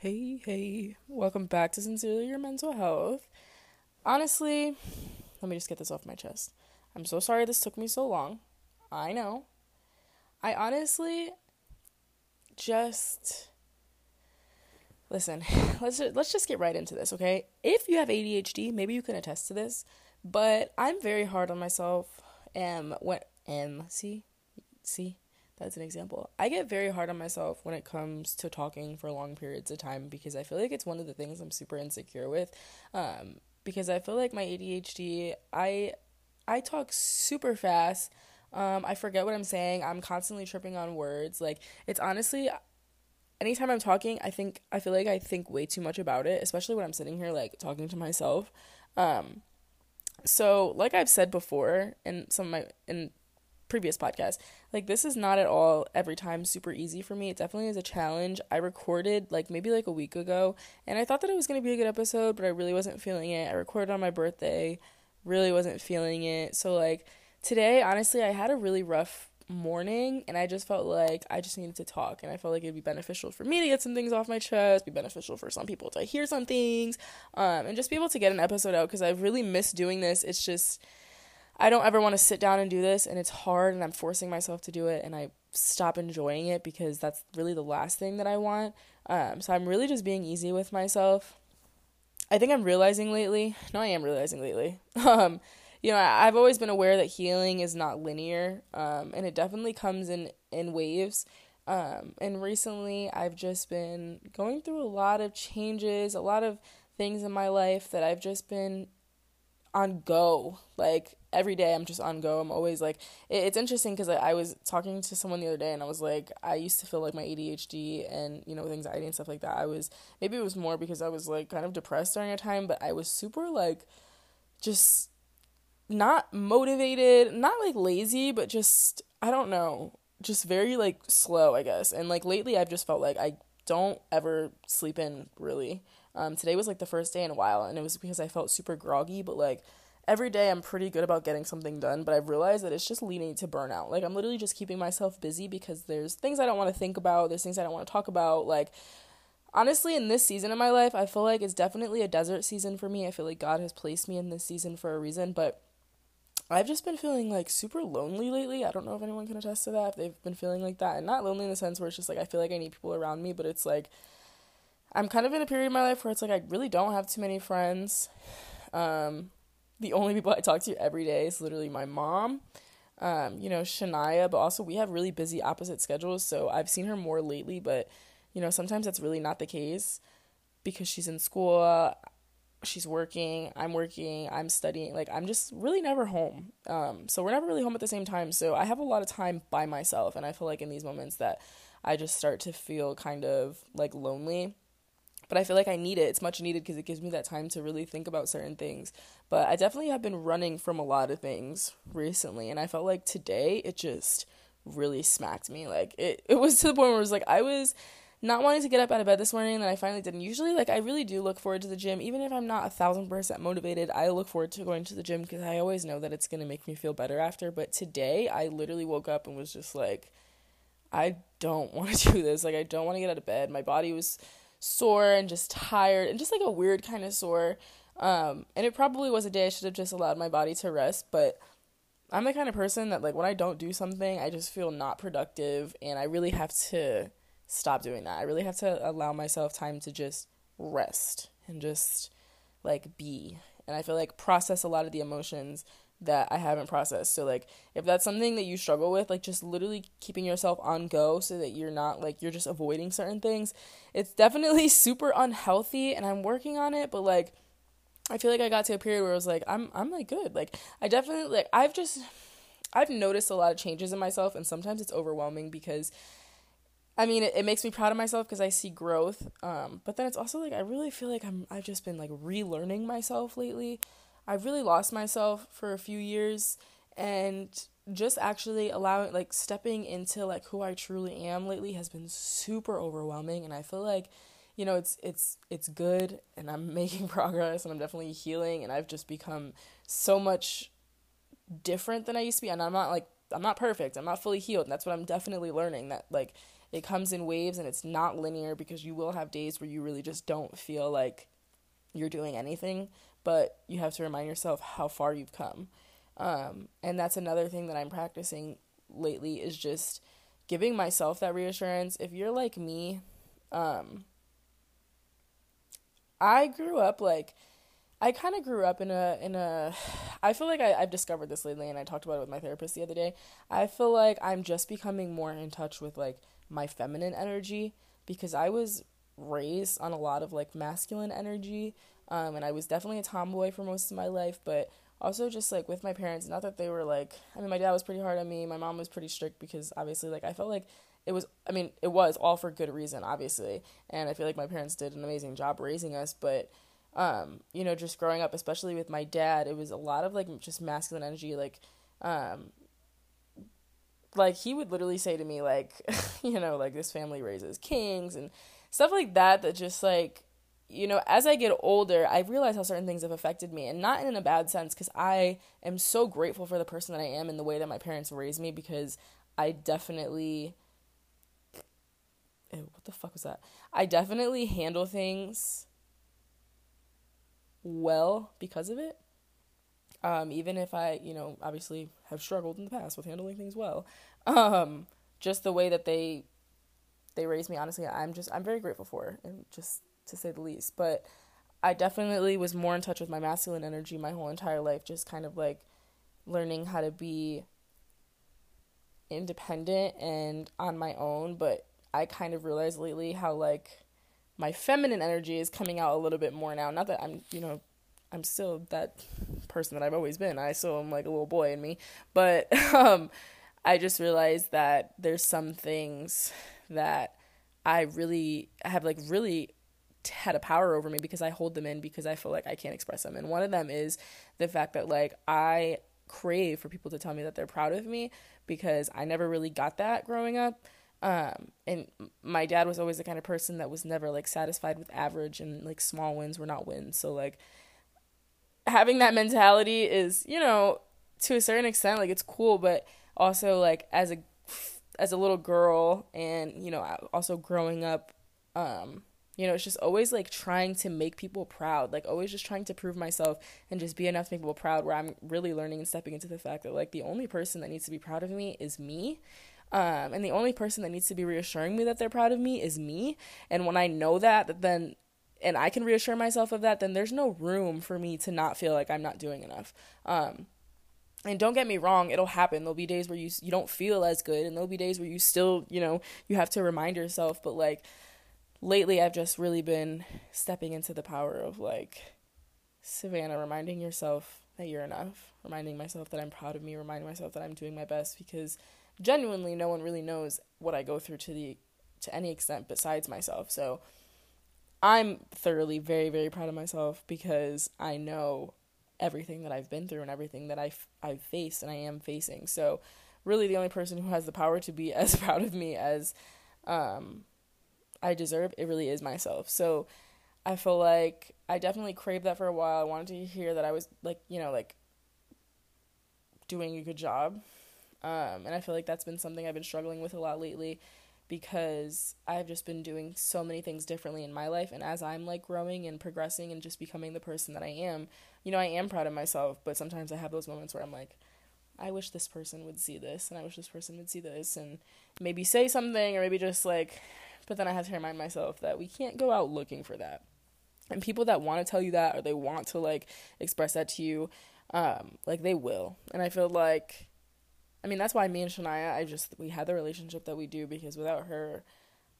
Hey, hey, welcome back to Sincerely Your Mental Health. Honestly, let me just get this off my chest. I'm so sorry this took me so long. I know. I honestly just listen. Let's let's just get right into this, okay? If you have ADHD, maybe you can attest to this, but I'm very hard on myself. Um, what um, see, see, that's an example. I get very hard on myself when it comes to talking for long periods of time because I feel like it's one of the things I'm super insecure with. Um, because I feel like my ADHD, I I talk super fast. Um, I forget what I'm saying. I'm constantly tripping on words. Like it's honestly anytime I'm talking, I think I feel like I think way too much about it, especially when I'm sitting here like talking to myself. Um, so like I've said before in some of my in previous podcast. Like this is not at all every time super easy for me. It definitely is a challenge. I recorded like maybe like a week ago and I thought that it was going to be a good episode, but I really wasn't feeling it. I recorded on my birthday, really wasn't feeling it. So like today, honestly, I had a really rough morning and I just felt like I just needed to talk and I felt like it'd be beneficial for me to get some things off my chest, be beneficial for some people to hear some things, um, and just be able to get an episode out because I've really missed doing this. It's just I don't ever want to sit down and do this and it's hard and I'm forcing myself to do it and I stop enjoying it because that's really the last thing that I want. Um, so I'm really just being easy with myself. I think I'm realizing lately, no, I am realizing lately. Um, you know, I, have always been aware that healing is not linear, um, and it definitely comes in in waves. Um, and recently, I've just been going through a lot of changes, a lot of things in my life that I've just been on go. Like every day I'm just on go. I'm always like it, it's interesting because I, I was talking to someone the other day and I was like I used to feel like my ADHD and you know with anxiety and stuff like that. I was maybe it was more because I was like kind of depressed during a time, but I was super like just not motivated, not like lazy, but just I don't know, just very like slow, I guess. And like lately I've just felt like I don't ever sleep in really. Um, today was like the first day in a while, and it was because I felt super groggy. But like every day, I'm pretty good about getting something done. But I've realized that it's just leading to burnout. Like I'm literally just keeping myself busy because there's things I don't want to think about. There's things I don't want to talk about. Like honestly, in this season of my life, I feel like it's definitely a desert season for me. I feel like God has placed me in this season for a reason, but. I've just been feeling like super lonely lately. I don't know if anyone can attest to that. If they've been feeling like that, and not lonely in the sense where it's just like I feel like I need people around me, but it's like I'm kind of in a period of my life where it's like I really don't have too many friends. Um, the only people I talk to every day is literally my mom, um, you know, Shania, but also we have really busy opposite schedules. So I've seen her more lately, but, you know, sometimes that's really not the case because she's in school, she's working, I'm working, I'm studying. Like, I'm just really never home. Um, so we're never really home at the same time. So I have a lot of time by myself. And I feel like in these moments that I just start to feel kind of like lonely but I feel like I need it. It's much needed because it gives me that time to really think about certain things. But I definitely have been running from a lot of things recently, and I felt like today it just really smacked me. Like it, it was to the point where it was like I was not wanting to get up out of bed this morning, and I finally did. And usually, like I really do look forward to the gym, even if I'm not a thousand percent motivated. I look forward to going to the gym because I always know that it's gonna make me feel better after. But today, I literally woke up and was just like, I don't want to do this. Like I don't want to get out of bed. My body was sore and just tired and just like a weird kind of sore. Um, and it probably was a day I should have just allowed my body to rest, but I'm the kind of person that like when I don't do something, I just feel not productive and I really have to stop doing that. I really have to allow myself time to just rest and just like be. And I feel like process a lot of the emotions that I haven't processed. So like if that's something that you struggle with, like just literally keeping yourself on go so that you're not like you're just avoiding certain things. It's definitely super unhealthy and I'm working on it, but like I feel like I got to a period where I was like I'm I'm like good. Like I definitely like I've just I've noticed a lot of changes in myself and sometimes it's overwhelming because I mean, it, it makes me proud of myself because I see growth. Um, but then it's also like I really feel like I'm I've just been like relearning myself lately. I've really lost myself for a few years and just actually allowing like stepping into like who I truly am lately has been super overwhelming and I feel like you know it's it's it's good and I'm making progress and I'm definitely healing and I've just become so much different than I used to be and I'm not like I'm not perfect. I'm not fully healed and that's what I'm definitely learning that like it comes in waves and it's not linear because you will have days where you really just don't feel like you're doing anything, but you have to remind yourself how far you've come. Um, and that's another thing that I'm practicing lately is just giving myself that reassurance. If you're like me, um, I grew up like I kind of grew up in a in a I feel like I, I've discovered this lately and I talked about it with my therapist the other day. I feel like I'm just becoming more in touch with like my feminine energy because I was raised on a lot of like masculine energy. Um, and I was definitely a tomboy for most of my life, but also just like with my parents, not that they were like, I mean, my dad was pretty hard on me. My mom was pretty strict because obviously, like, I felt like it was, I mean, it was all for good reason, obviously. And I feel like my parents did an amazing job raising us, but, um, you know, just growing up, especially with my dad, it was a lot of like just masculine energy, like, um, like he would literally say to me like you know like this family raises kings and stuff like that that just like you know as i get older i realize how certain things have affected me and not in a bad sense because i am so grateful for the person that i am and the way that my parents raised me because i definitely Ew, what the fuck was that? I definitely handle things well because of it. Um, even if I, you know, obviously have struggled in the past with handling things well, um, just the way that they they raised me, honestly, I'm just I'm very grateful for, and just to say the least. But I definitely was more in touch with my masculine energy my whole entire life, just kind of like learning how to be independent and on my own. But I kind of realized lately how like my feminine energy is coming out a little bit more now. Not that I'm, you know, I'm still that person that I've always been. I still am like a little boy in me, but um, I just realized that there's some things that I really have like really had a power over me because I hold them in because I feel like I can't express them. And one of them is the fact that like I crave for people to tell me that they're proud of me because I never really got that growing up. Um, and my dad was always the kind of person that was never like satisfied with average and like small wins were not wins. So like having that mentality is, you know, to a certain extent, like it's cool, but also like as a as a little girl and you know also growing up um you know it's just always like trying to make people proud like always just trying to prove myself and just be enough to make people proud where i'm really learning and stepping into the fact that like the only person that needs to be proud of me is me um, and the only person that needs to be reassuring me that they're proud of me is me and when i know that then and I can reassure myself of that, then there's no room for me to not feel like I'm not doing enough. Um, and don't get me wrong, it'll happen. There'll be days where you you don't feel as good, and there'll be days where you still, you know, you have to remind yourself. But like lately, I've just really been stepping into the power of like Savannah, reminding yourself that you're enough, reminding myself that I'm proud of me, reminding myself that I'm doing my best because genuinely, no one really knows what I go through to the to any extent besides myself. So I'm thoroughly very very proud of myself because I know everything that I've been through and everything that I've I've faced and I am facing. So really the only person who has the power to be as proud of me as um I deserve it really is myself. So I feel like I definitely craved that for a while. I wanted to hear that I was like, you know, like doing a good job. Um and I feel like that's been something I've been struggling with a lot lately because I've just been doing so many things differently in my life and as I'm like growing and progressing and just becoming the person that I am, you know, I am proud of myself, but sometimes I have those moments where I'm like I wish this person would see this and I wish this person would see this and maybe say something or maybe just like but then I have to remind myself that we can't go out looking for that. And people that want to tell you that or they want to like express that to you um like they will. And I feel like I mean, that's why me and Shania, I just we had the relationship that we do because without her,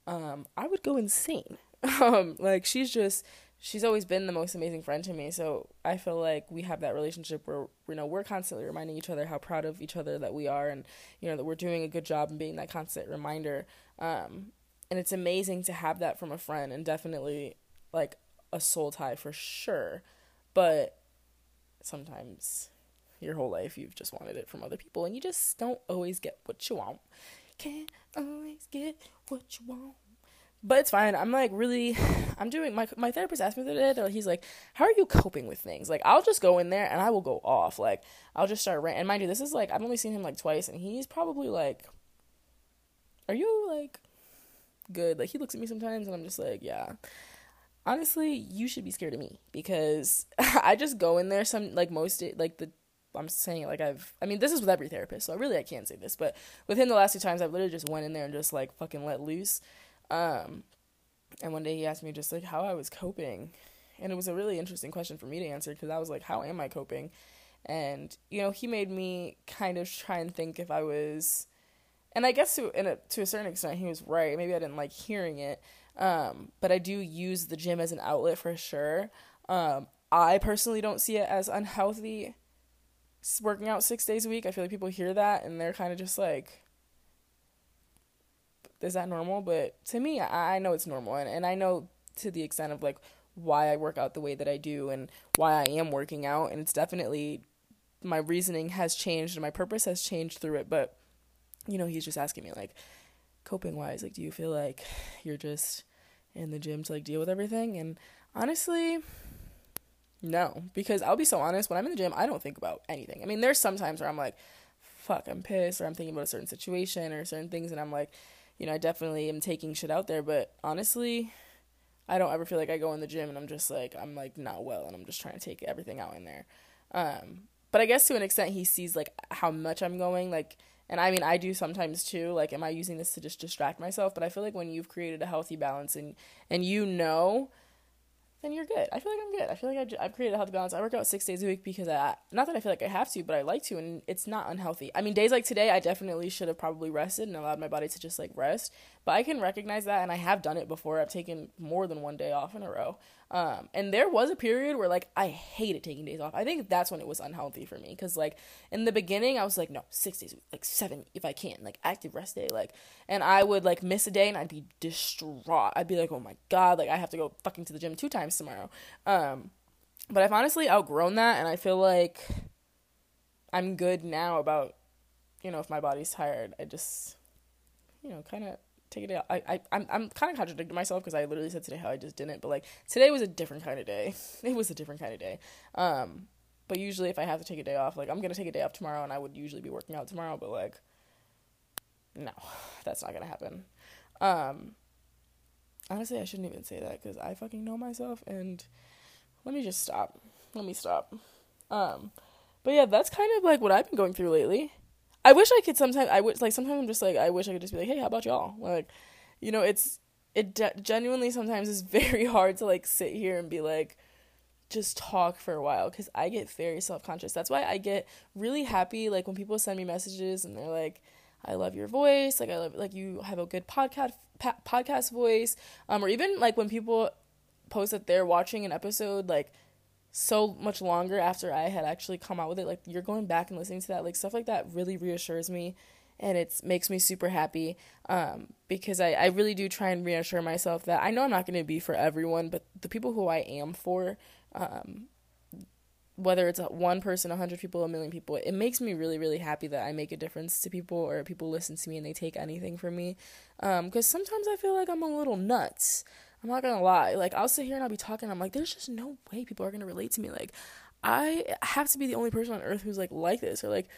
um, I would go insane. um, like she's just she's always been the most amazing friend to me. So I feel like we have that relationship where you know we're constantly reminding each other how proud of each other that we are, and you know that we're doing a good job and being that constant reminder. Um, and it's amazing to have that from a friend, and definitely like a soul tie for sure. But sometimes your whole life you've just wanted it from other people and you just don't always get what you want. Can't always get what you want. But it's fine. I'm like really I'm doing my my therapist asked me the other day, he's like, How are you coping with things? Like I'll just go in there and I will go off. Like I'll just start rant and mind you, this is like I've only seen him like twice and he's probably like Are you like good. Like he looks at me sometimes and I'm just like, yeah. Honestly, you should be scared of me because I just go in there some like most like the I'm saying like I've I mean this is with every therapist, so really I can't say this, but within the last two times I've literally just went in there and just like fucking let loose. Um and one day he asked me just like how I was coping. And it was a really interesting question for me to answer because I was like, how am I coping? And you know, he made me kind of try and think if I was and I guess to a, to a certain extent he was right. Maybe I didn't like hearing it, um, but I do use the gym as an outlet for sure. Um, I personally don't see it as unhealthy. Working out six days a week, I feel like people hear that and they're kind of just like, "Is that normal?" But to me, I, I know it's normal, and, and I know to the extent of like why I work out the way that I do and why I am working out, and it's definitely my reasoning has changed and my purpose has changed through it, but you know, he's just asking me like coping wise, like do you feel like you're just in the gym to like deal with everything? And honestly, no, because I'll be so honest, when I'm in the gym, I don't think about anything. I mean, there's some times where I'm like, fuck, I'm pissed or I'm thinking about a certain situation or certain things and I'm like, you know, I definitely am taking shit out there, but honestly, I don't ever feel like I go in the gym and I'm just like I'm like not well and I'm just trying to take everything out in there. Um, but I guess to an extent he sees like how much I'm going like and I mean, I do sometimes too. Like, am I using this to just distract myself? But I feel like when you've created a healthy balance and and you know then you're good. I feel like I'm good. I feel like I, have created a healthy balance. I work out six days a week because I, not that I feel like I have to, but I like to, and it's not unhealthy. I mean, days like today, I definitely should have probably rested and allowed my body to just like rest. But I can recognize that, and I have done it before. I've taken more than one day off in a row. Um, and there was a period where like I hated taking days off. I think that's when it was unhealthy for me because like in the beginning I was like no six days like seven if I can like active rest day like and I would like miss a day and I'd be distraught. I'd be like oh my god like I have to go fucking to the gym two times tomorrow. Um, but I've honestly outgrown that and I feel like I'm good now about you know if my body's tired I just you know kind of take a day. I, I I'm I'm kind of contradicting myself because I literally said today how I just didn't, but like today was a different kind of day. it was a different kind of day. Um, but usually if I have to take a day off, like I'm gonna take a day off tomorrow, and I would usually be working out tomorrow, but like, no, that's not gonna happen. Um, honestly, I shouldn't even say that because I fucking know myself, and let me just stop. Let me stop. Um, but yeah, that's kind of like what I've been going through lately. I wish I could sometimes I would like sometimes I'm just like I wish I could just be like, "Hey, how about y'all?" Like, you know, it's it de- genuinely sometimes is very hard to like sit here and be like just talk for a while cuz I get very self-conscious. That's why I get really happy like when people send me messages and they're like, "I love your voice." Like I love like you have a good podcast pa- podcast voice. Um or even like when people post that they're watching an episode like so much longer after I had actually come out with it. Like you're going back and listening to that, like stuff like that really reassures me and it makes me super happy um, because I, I really do try and reassure myself that I know I'm not going to be for everyone, but the people who I am for, um, whether it's one person, a hundred people, a million people, it makes me really, really happy that I make a difference to people or people listen to me and they take anything from me. Because um, sometimes I feel like I'm a little nuts. I'm not gonna lie. Like I'll sit here and I'll be talking. I'm like, there's just no way people are gonna relate to me. Like I have to be the only person on earth who's like like this or like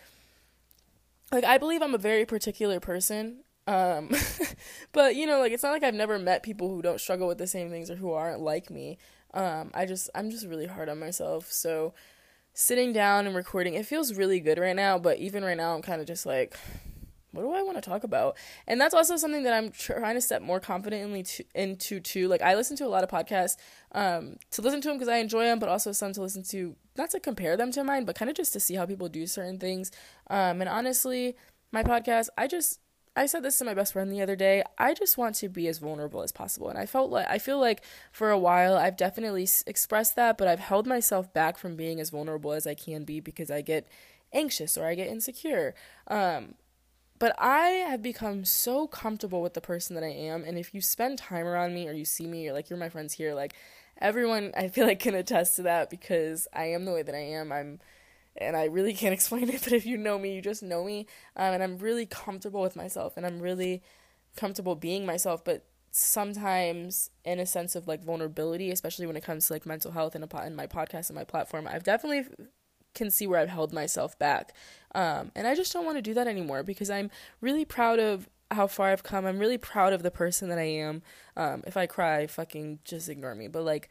like I believe I'm a very particular person. Um but you know, like it's not like I've never met people who don't struggle with the same things or who aren't like me. Um I just I'm just really hard on myself. So sitting down and recording, it feels really good right now, but even right now I'm kind of just like what do I want to talk about? And that's also something that I'm trying to step more confidently to, into too. Like I listen to a lot of podcasts um, to listen to them because I enjoy them, but also some to listen to not to compare them to mine, but kind of just to see how people do certain things. Um, and honestly, my podcast, I just I said this to my best friend the other day. I just want to be as vulnerable as possible, and I felt like I feel like for a while I've definitely expressed that, but I've held myself back from being as vulnerable as I can be because I get anxious or I get insecure. Um, but I have become so comfortable with the person that I am. And if you spend time around me or you see me or like you're my friends here, like everyone I feel like can attest to that because I am the way that I am. I'm and I really can't explain it, but if you know me, you just know me. Um, and I'm really comfortable with myself and I'm really comfortable being myself, but sometimes in a sense of like vulnerability, especially when it comes to like mental health and in my podcast and my platform, I've definitely can see where I've held myself back. Um, and I just don't want to do that anymore because I'm really proud of how far I've come. I'm really proud of the person that I am. Um, if I cry, fucking just ignore me. But like,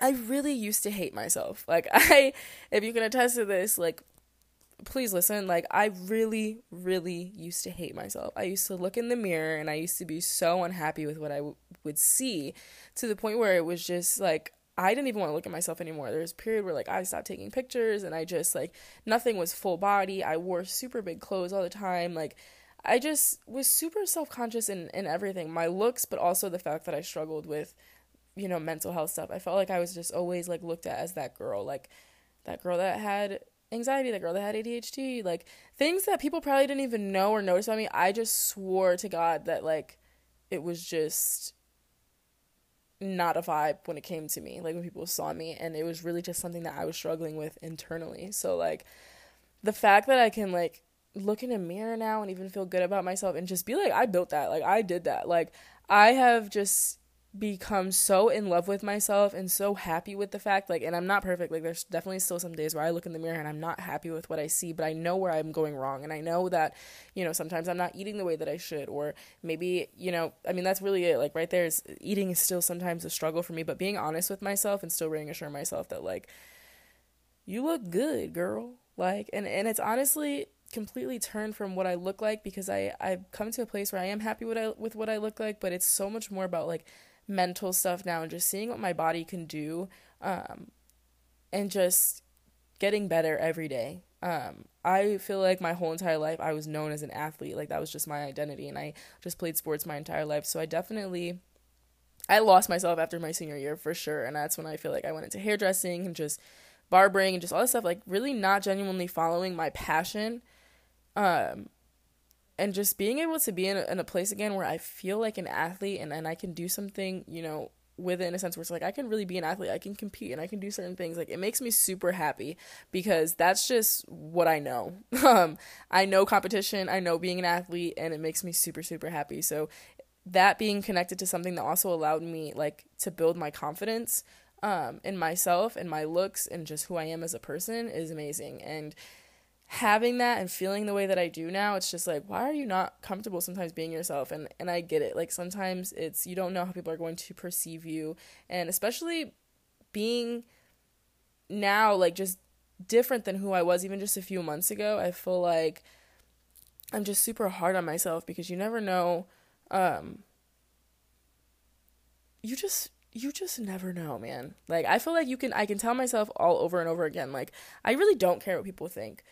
I really used to hate myself. Like I, if you can attest to this, like please listen like i really really used to hate myself i used to look in the mirror and i used to be so unhappy with what I w- would see to the point where it was just like i didn't even want to look at myself anymore. There was a period where like i stopped taking pictures and i just like nothing was full body. I wore super big clothes all the time. Like i just was super self-conscious in, in everything my looks but also the fact that i struggled with you know mental health stuff. I felt like i was just always like looked at as that girl like that girl that had anxiety, that girl that had ADHD, like things that people probably didn't even know or notice about me. I just swore to God that like it was just not a vibe when it came to me, like when people saw me, and it was really just something that I was struggling with internally. So like the fact that I can like look in a mirror now and even feel good about myself and just be like I built that, like I did that. Like I have just become so in love with myself and so happy with the fact like and I'm not perfect like there's definitely still some days where I look in the mirror and I'm not happy with what I see but I know where I'm going wrong. And I know that you know sometimes I'm not eating the way that I should or maybe you know I mean that's really it. Like right there is eating is still sometimes a struggle for me but being honest with myself and still reassuring myself that like you look good girl. Like and and it's honestly completely turned from what I look like because I I've come to a place where I am happy with I with what I look like but it's so much more about like mental stuff now and just seeing what my body can do um, and just getting better every day. Um, I feel like my whole entire life I was known as an athlete. Like that was just my identity and I just played sports my entire life. So I definitely I lost myself after my senior year for sure. And that's when I feel like I went into hairdressing and just barbering and just all this stuff, like really not genuinely following my passion. Um, and just being able to be in a, in a place again where I feel like an athlete and, and I can do something, you know, with it in a sense where it's like I can really be an athlete, I can compete and I can do certain things. Like it makes me super happy because that's just what I know. Um, I know competition, I know being an athlete, and it makes me super super happy. So that being connected to something that also allowed me like to build my confidence um, in myself and my looks and just who I am as a person is amazing. And having that and feeling the way that I do now, it's just like, why are you not comfortable sometimes being yourself? And and I get it. Like sometimes it's you don't know how people are going to perceive you, and especially being now like just different than who I was even just a few months ago. I feel like I'm just super hard on myself because you never know um you just you just never know, man. Like I feel like you can I can tell myself all over and over again like I really don't care what people think.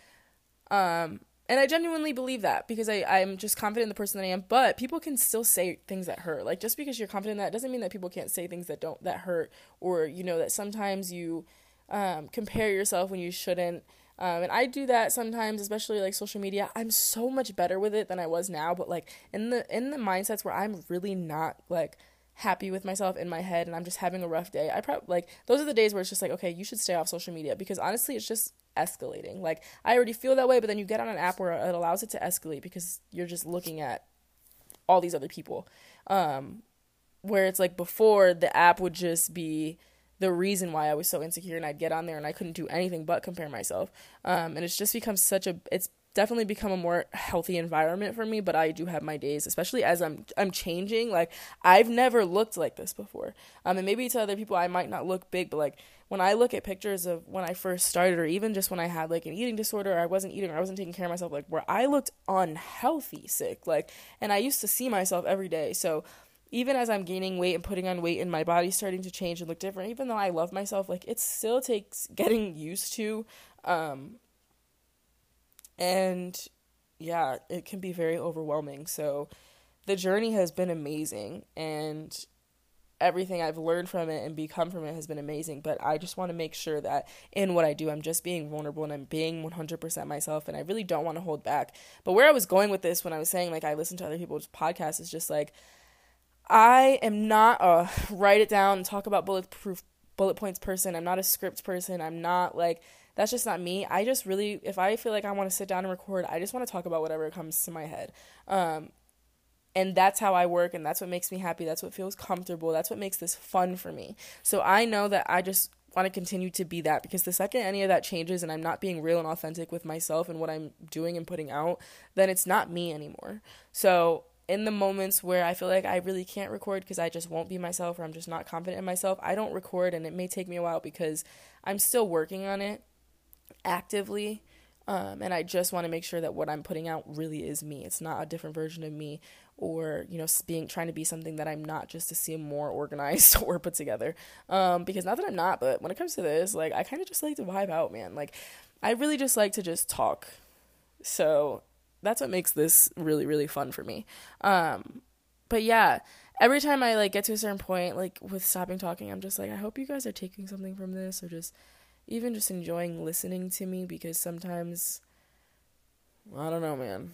Um, and I genuinely believe that because I, I'm just confident in the person that I am. But people can still say things that hurt. Like just because you're confident that doesn't mean that people can't say things that don't that hurt or you know that sometimes you um, compare yourself when you shouldn't. Um, and I do that sometimes, especially like social media. I'm so much better with it than I was now, but like in the in the mindsets where I'm really not like happy with myself in my head and I'm just having a rough day. I probably like those are the days where it's just like, okay, you should stay off social media because honestly, it's just escalating. Like I already feel that way, but then you get on an app where it allows it to escalate because you're just looking at all these other people. Um, where it's like before the app would just be the reason why I was so insecure and I'd get on there and I couldn't do anything but compare myself. Um, and it's just become such a it's definitely become a more healthy environment for me, but I do have my days, especially as I'm I'm changing. Like I've never looked like this before. Um and maybe to other people I might not look big, but like when I look at pictures of when I first started, or even just when I had like an eating disorder, or I wasn't eating, or I wasn't taking care of myself, like where I looked unhealthy, sick, like, and I used to see myself every day. So even as I'm gaining weight and putting on weight, and my body's starting to change and look different, even though I love myself, like it still takes getting used to. Um, and yeah, it can be very overwhelming. So the journey has been amazing, and everything I've learned from it and become from it has been amazing. But I just want to make sure that in what I do, I'm just being vulnerable and I'm being 100% myself. And I really don't want to hold back. But where I was going with this when I was saying, like, I listen to other people's podcasts is just like, I am not a write it down and talk about bulletproof bullet points person. I'm not a script person. I'm not like, that's just not me. I just really, if I feel like I want to sit down and record, I just want to talk about whatever comes to my head. Um, and that's how I work and that's what makes me happy. That's what feels comfortable. That's what makes this fun for me. So I know that I just want to continue to be that because the second any of that changes and I'm not being real and authentic with myself and what I'm doing and putting out, then it's not me anymore. So in the moments where I feel like I really can't record because I just won't be myself or I'm just not confident in myself, I don't record and it may take me a while because I'm still working on it actively. Um, and I just want to make sure that what I'm putting out really is me. It's not a different version of me or, you know, being trying to be something that I'm not just to seem more organized or put together. Um, because not that I'm not, but when it comes to this, like, I kind of just like to vibe out, man. Like, I really just like to just talk. So that's what makes this really really fun for me. Um, but yeah, every time I like get to a certain point, like with stopping talking, I'm just like, I hope you guys are taking something from this, or just even just enjoying listening to me because sometimes I don't know, man.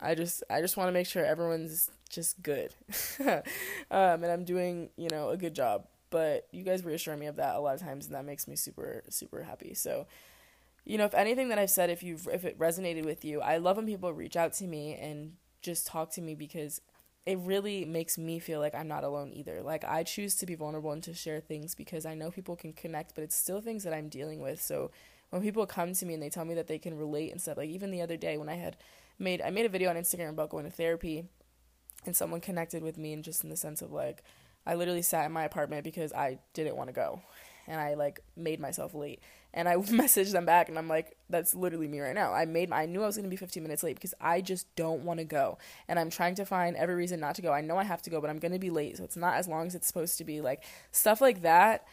I just I just want to make sure everyone's just good, um, and I'm doing you know a good job. But you guys reassure me of that a lot of times, and that makes me super super happy. So you know, if anything that I've said, if you if it resonated with you, I love when people reach out to me and just talk to me because it really makes me feel like I'm not alone either. Like I choose to be vulnerable and to share things because I know people can connect, but it's still things that I'm dealing with. So when people come to me and they tell me that they can relate and stuff, like even the other day when I had made I made a video on Instagram about going to therapy and someone connected with me and just in the sense of like I literally sat in my apartment because I didn't want to go and I like made myself late. And I messaged them back and I'm like, that's literally me right now. I made I knew I was gonna be 15 minutes late because I just don't want to go. And I'm trying to find every reason not to go. I know I have to go, but I'm gonna be late, so it's not as long as it's supposed to be. Like stuff like that.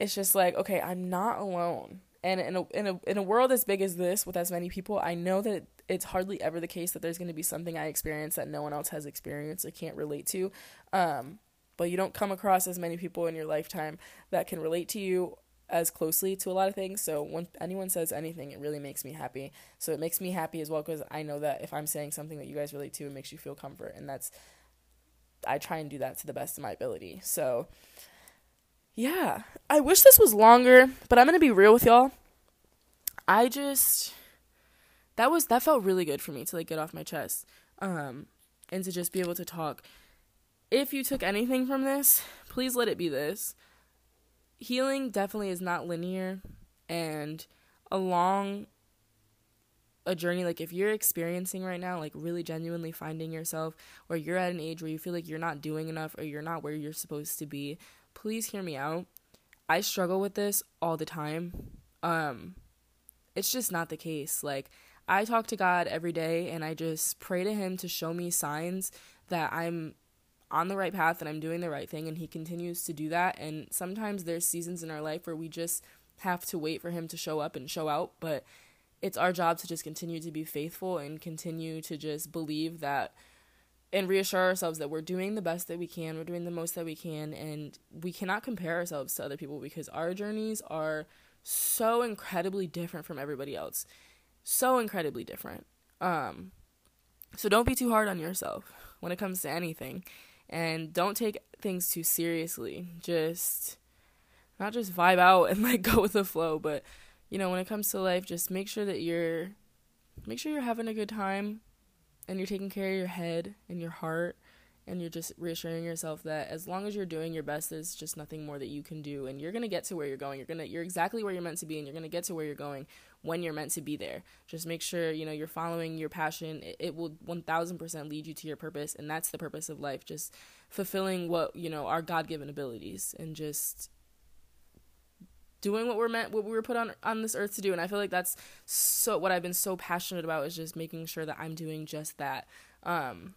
It's just like, okay, I'm not alone. And in a in a in a world as big as this with as many people, I know that it's hardly ever the case that there's going to be something I experience that no one else has experienced or can't relate to. Um, but you don't come across as many people in your lifetime that can relate to you as closely to a lot of things. So when anyone says anything, it really makes me happy. So it makes me happy as well because I know that if I'm saying something that you guys relate to, it makes you feel comfort, and that's I try and do that to the best of my ability. So yeah, I wish this was longer, but I'm gonna be real with y'all. I just that was that felt really good for me to like get off my chest, um, and to just be able to talk if you took anything from this, please let it be this. Healing definitely is not linear and along a journey like if you're experiencing right now like really genuinely finding yourself or you're at an age where you feel like you're not doing enough or you're not where you're supposed to be, please hear me out. I struggle with this all the time. Um it's just not the case. Like I talk to God every day and I just pray to him to show me signs that I'm on the right path and I'm doing the right thing and he continues to do that and sometimes there's seasons in our life where we just have to wait for him to show up and show out but it's our job to just continue to be faithful and continue to just believe that and reassure ourselves that we're doing the best that we can, we're doing the most that we can, and we cannot compare ourselves to other people because our journeys are so incredibly different from everybody else. So incredibly different. Um, so don't be too hard on yourself when it comes to anything and don't take things too seriously. Just not just vibe out and like go with the flow, but you know, when it comes to life, just make sure that you're make sure you're having a good time and you're taking care of your head and your heart and you're just reassuring yourself that as long as you're doing your best there's just nothing more that you can do. And you're going to get to where you're going. You're going to you're exactly where you're meant to be and you're going to get to where you're going when you're meant to be there. Just make sure you know you're following your passion. It, it will 1000% lead you to your purpose and that's the purpose of life just fulfilling what you know our god-given abilities and just doing what we're meant what we were put on on this earth to do. And i feel like that's so what i've been so passionate about is just making sure that i'm doing just that. Um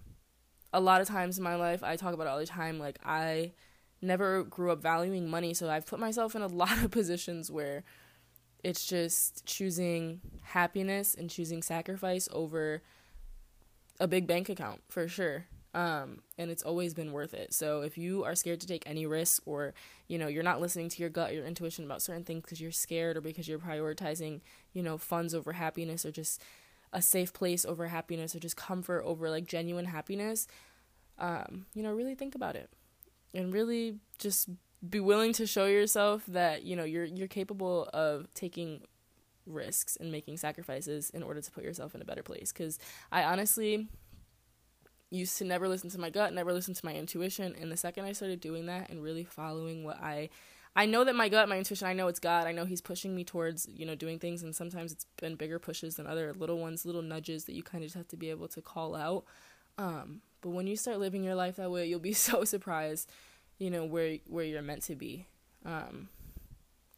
a lot of times in my life, I talk about it all the time, like I never grew up valuing money, so I've put myself in a lot of positions where it's just choosing happiness and choosing sacrifice over a big bank account for sure. Um, and it's always been worth it. So if you are scared to take any risk or, you know, you're not listening to your gut, your intuition about certain things because you're scared or because you're prioritizing, you know, funds over happiness or just a safe place over happiness or just comfort over like genuine happiness, um, you know, really think about it and really just be willing to show yourself that you know you're you're capable of taking risks and making sacrifices in order to put yourself in a better place because i honestly used to never listen to my gut never listen to my intuition and the second i started doing that and really following what i I know that my gut, my intuition, I know it's God. I know He's pushing me towards, you know, doing things. And sometimes it's been bigger pushes than other little ones, little nudges that you kind of just have to be able to call out. Um, But when you start living your life that way, you'll be so surprised, you know, where where you're meant to be. Um,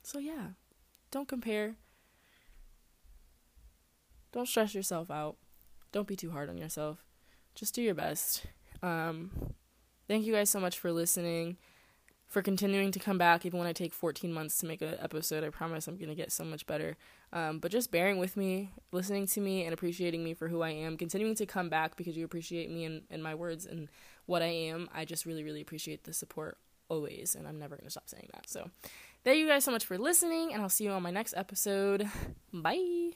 so yeah, don't compare. Don't stress yourself out. Don't be too hard on yourself. Just do your best. Um, thank you guys so much for listening, for continuing to come back, even when I take 14 months to make an episode. I promise I'm going to get so much better. Um, but just bearing with me, listening to me, and appreciating me for who I am, continuing to come back because you appreciate me and, and my words and what I am. I just really, really appreciate the support always, and I'm never going to stop saying that. So, thank you guys so much for listening, and I'll see you on my next episode. Bye.